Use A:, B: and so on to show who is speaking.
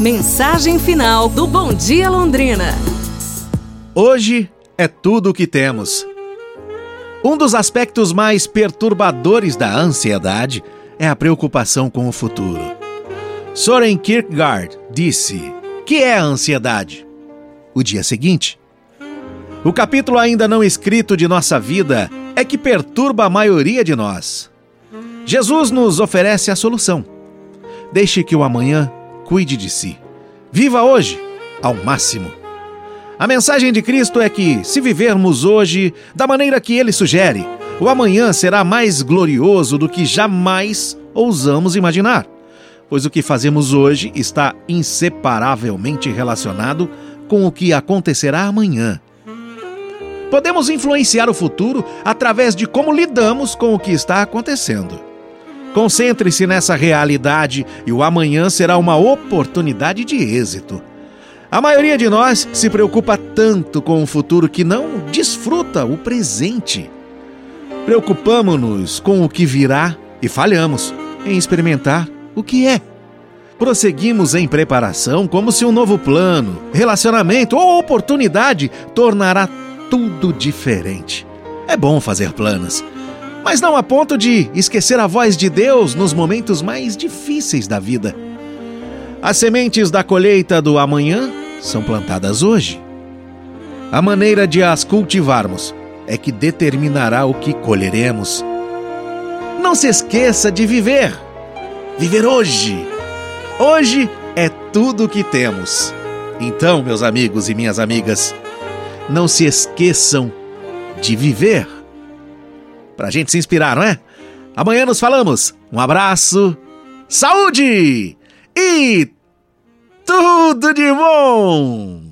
A: Mensagem final do Bom Dia Londrina.
B: Hoje é tudo o que temos. Um dos aspectos mais perturbadores da ansiedade é a preocupação com o futuro. Soren Kierkegaard disse: "Que é a ansiedade? O dia seguinte. O capítulo ainda não escrito de nossa vida é que perturba a maioria de nós. Jesus nos oferece a solução. Deixe que o amanhã cuide de si. Viva hoje ao máximo. A mensagem de Cristo é que, se vivermos hoje da maneira que ele sugere, o amanhã será mais glorioso do que jamais ousamos imaginar, pois o que fazemos hoje está inseparavelmente relacionado com o que acontecerá amanhã. Podemos influenciar o futuro através de como lidamos com o que está acontecendo. Concentre-se nessa realidade e o amanhã será uma oportunidade de êxito. A maioria de nós se preocupa tanto com o futuro que não desfruta o presente. Preocupamos-nos com o que virá e falhamos em experimentar o que é. Prosseguimos em preparação como se um novo plano, relacionamento ou oportunidade tornará tudo diferente. É bom fazer planos, mas não a ponto de esquecer a voz de Deus nos momentos mais difíceis da vida. As sementes da colheita do amanhã são plantadas hoje. A maneira de as cultivarmos é que determinará o que colheremos. Não se esqueça de viver. Viver hoje. Hoje é tudo o que temos. Então, meus amigos e minhas amigas, não se esqueçam de viver. Pra gente se inspirar, não é? Amanhã nos falamos. Um abraço, saúde e tudo de bom!